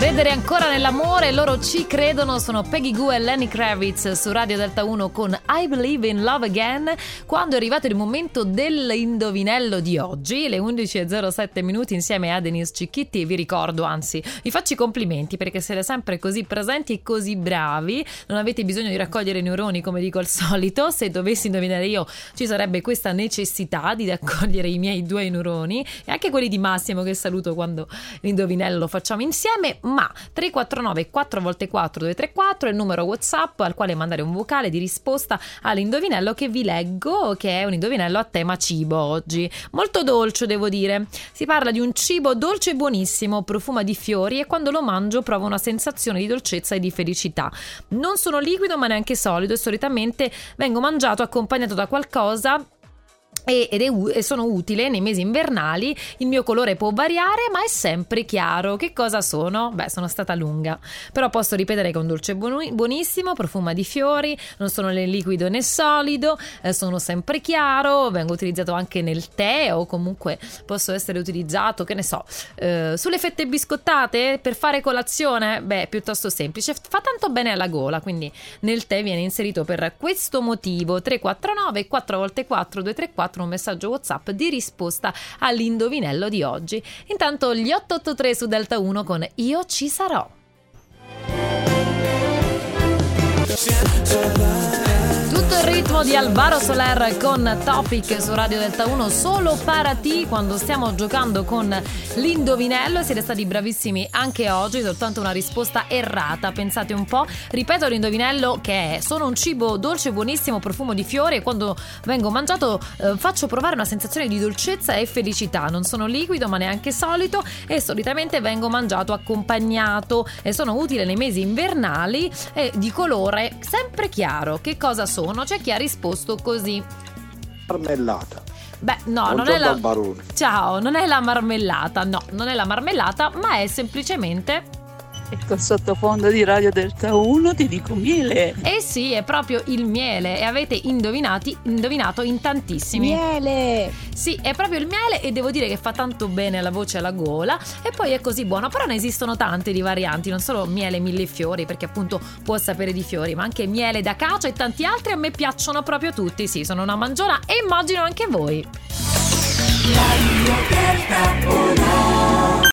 Credere ancora nell'amore, loro ci credono, sono Peggy Goo e Lenny Kravitz su Radio Delta 1 con I Believe in Love Again, quando è arrivato il momento dell'indovinello di oggi, le 11.07 minuti insieme a Denise Cicchitti, vi ricordo, anzi, vi faccio i complimenti perché siete sempre così presenti e così bravi, non avete bisogno di raccogliere neuroni come dico al solito, se dovessi indovinare io ci sarebbe questa necessità di raccogliere i miei due neuroni e anche quelli di Massimo che saluto quando l'indovinello lo facciamo insieme, ma 349 4x4 234 è il numero WhatsApp al quale mandare un vocale di risposta all'indovinello che vi leggo, che è un indovinello a tema cibo oggi. Molto dolce, devo dire. Si parla di un cibo dolce e buonissimo, profuma di fiori e quando lo mangio provo una sensazione di dolcezza e di felicità. Non sono liquido ma neanche solido e solitamente vengo mangiato accompagnato da qualcosa ed è, sono utile nei mesi invernali. Il mio colore può variare, ma è sempre chiaro. Che cosa sono? Beh, sono stata lunga, però posso ripetere che è un dolce buonissimo, profuma di fiori, non sono né liquido né solido, eh, sono sempre chiaro, vengo utilizzato anche nel tè o comunque posso essere utilizzato, che ne so, eh, sulle fette biscottate per fare colazione? Beh, piuttosto semplice, fa tanto bene alla gola, quindi nel tè viene inserito per questo motivo. 349 4x4 234 un messaggio WhatsApp di risposta all'indovinello di oggi. Intanto gli 883 su Delta 1 con Io ci sarò. Ritmo di Alvaro Soler con Topic su Radio Delta 1 solo para ti quando stiamo giocando con l'indovinello. Siete stati bravissimi anche oggi soltanto una risposta errata. Pensate un po' ripeto l'indovinello che è sono un cibo dolce buonissimo profumo di fiore. E quando vengo mangiato eh, faccio provare una sensazione di dolcezza e felicità. Non sono liquido ma neanche solito e solitamente vengo mangiato accompagnato. E sono utile nei mesi invernali e di colore sempre chiaro. Che cosa sono? C'è chi ha risposto così. Marmellata. Beh, no, non è la. Ciao, non è la marmellata, no, non è la marmellata, ma è semplicemente e col sottofondo di Radio Delta 1 ti dico miele. Eh sì, è proprio il miele e avete indovinato in tantissimi. Miele! Sì, è proprio il miele e devo dire che fa tanto bene alla voce e alla gola e poi è così buono, però ne esistono tante di varianti, non solo miele mille fiori perché appunto può sapere di fiori, ma anche miele d'acacia e tanti altri a me piacciono proprio tutti. Sì, sono una mangiona e immagino anche voi. Radio Delta 1